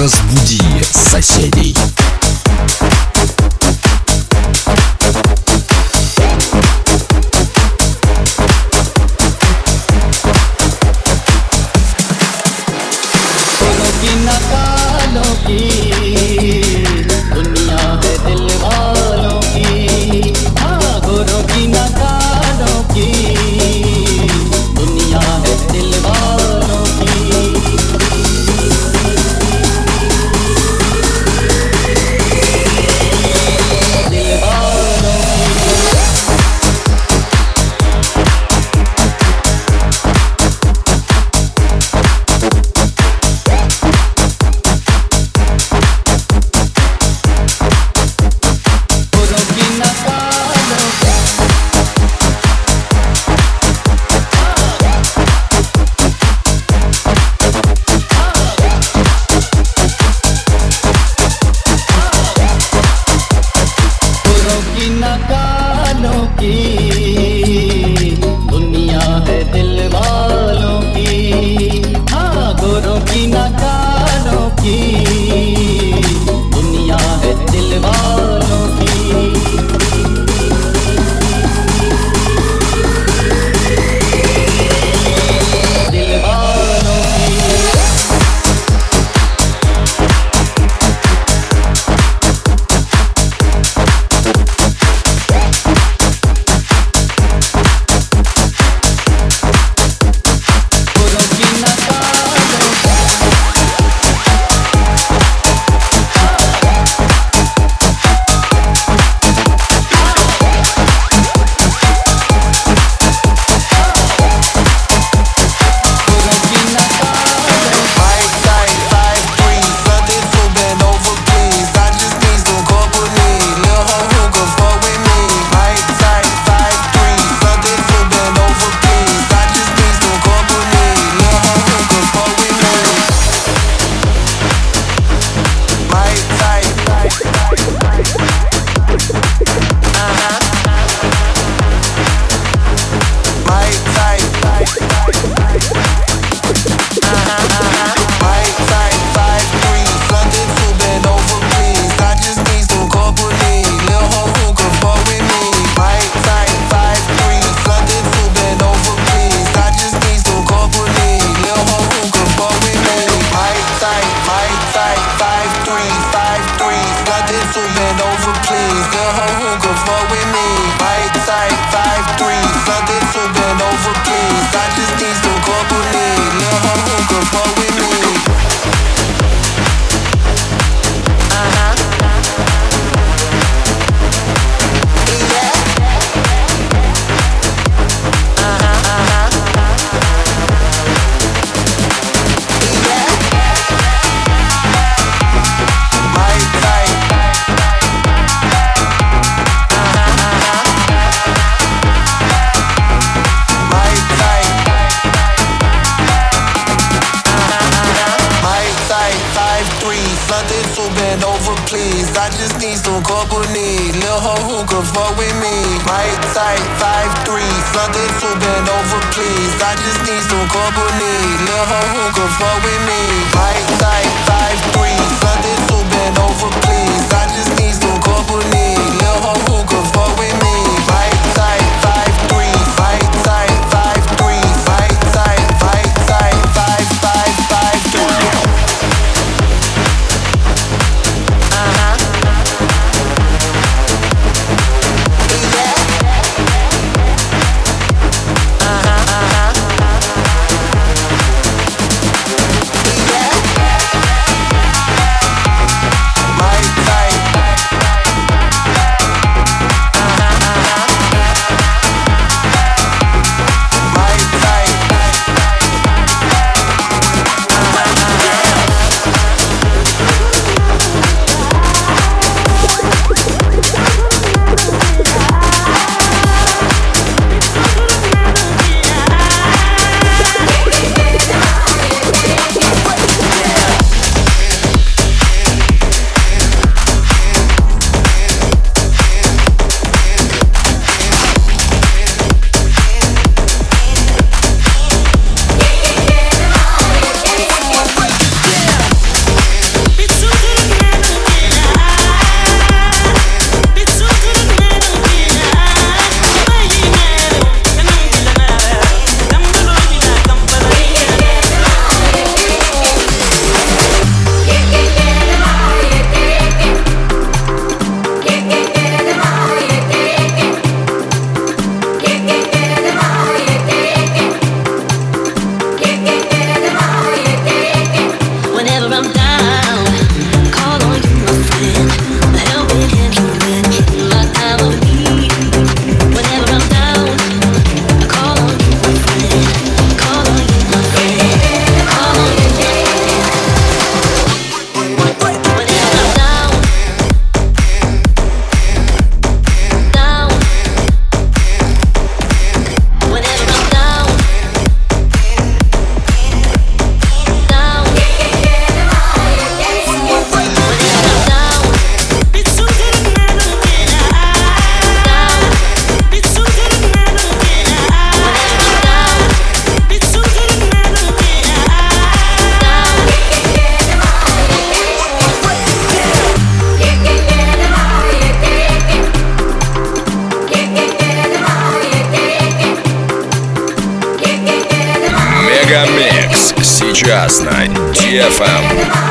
Разбуди соседей. I just need some company. Never who can fuck with me. Just Night TFM.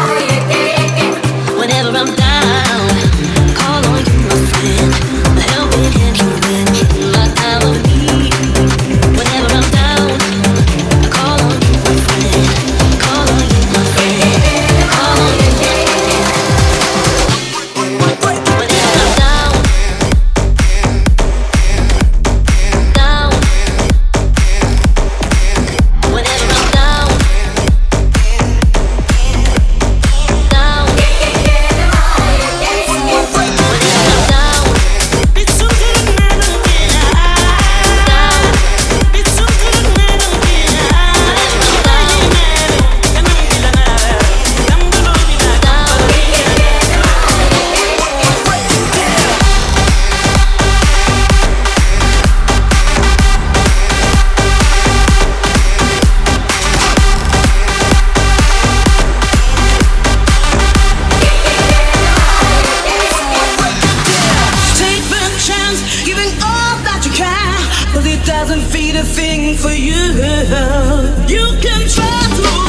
wouldn't feed a thing for you. You can trust me.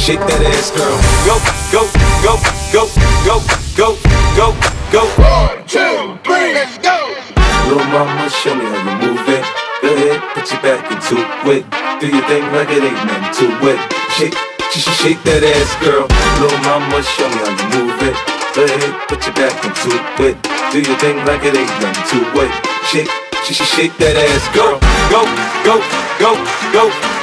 Shake that ass, girl. Go, go, go, go, go, go, go, go. One, two, three, let's go. Little mama, show me how you move it. Go ahead, put your back into it. Do your thing like it ain't nothing to it. Shake, shake, shake that ass, girl. Little mama, show me how you move it. Go ahead, put your back into it. Do your thing like it ain't nothing to it. Shake, shake, shake that ass, girl. Go, Go, go, go, go.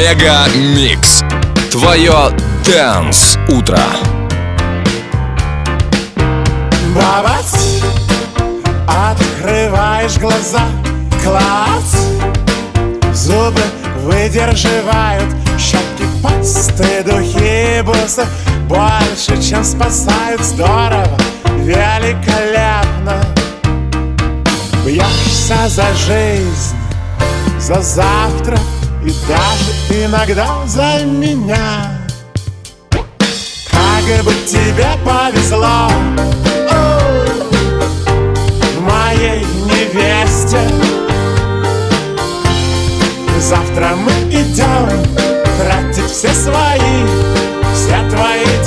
MegaMix. Твое Dance Утро. Бабац, открываешь глаза, клац. Зубы выдерживают. Щетки, пасты, духи бусы. Больше, чем спасают, здорово, великолепно. Бьешься за жизнь, за завтра и даже иногда за меня. Как бы тебе повезло. Моей невесте. Завтра мы идем тратить все свои Все твои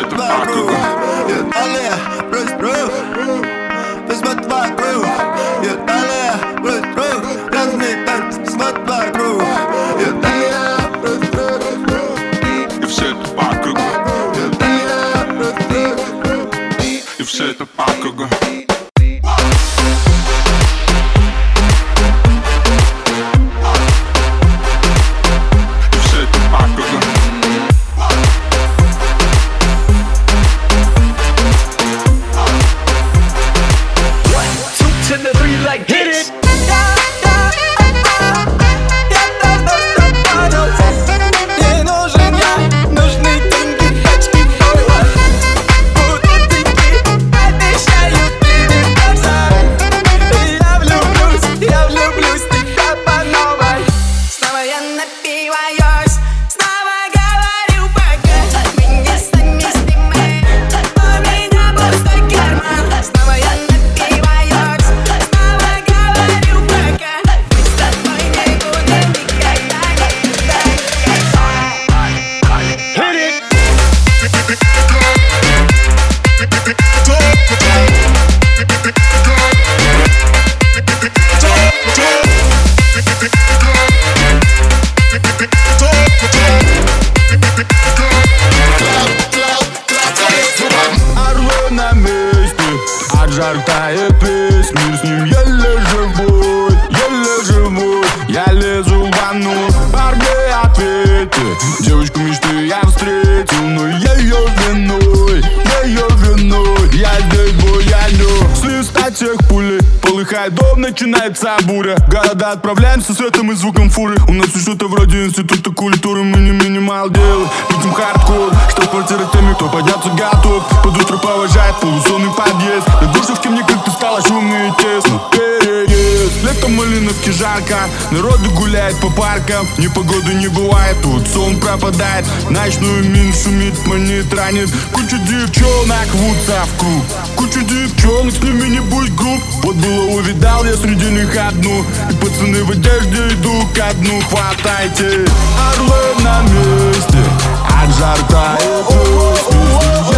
the back of Отправляемся светом и звуком фуры. У нас тут что-то вроде института культуры Мы не минимал делаем, видим хардкор Что в теми, кто подняться готов. Под утро провожает полусонный подъезд. На Душевке мне как-то стало шумно и тесно. Переезд, летом Малиновки жарко Народу гуляет по паркам Непогоды не бывает, тут сон пропадает Ночную мин шумит, манит, ранит. Куча девчонок рвутся в круг Куча девчонок, с ними не будь груб. Вот было увидал я среди них одну. И пацаны в одежде идут ко дну. Хватайте орлы на месте От жар тает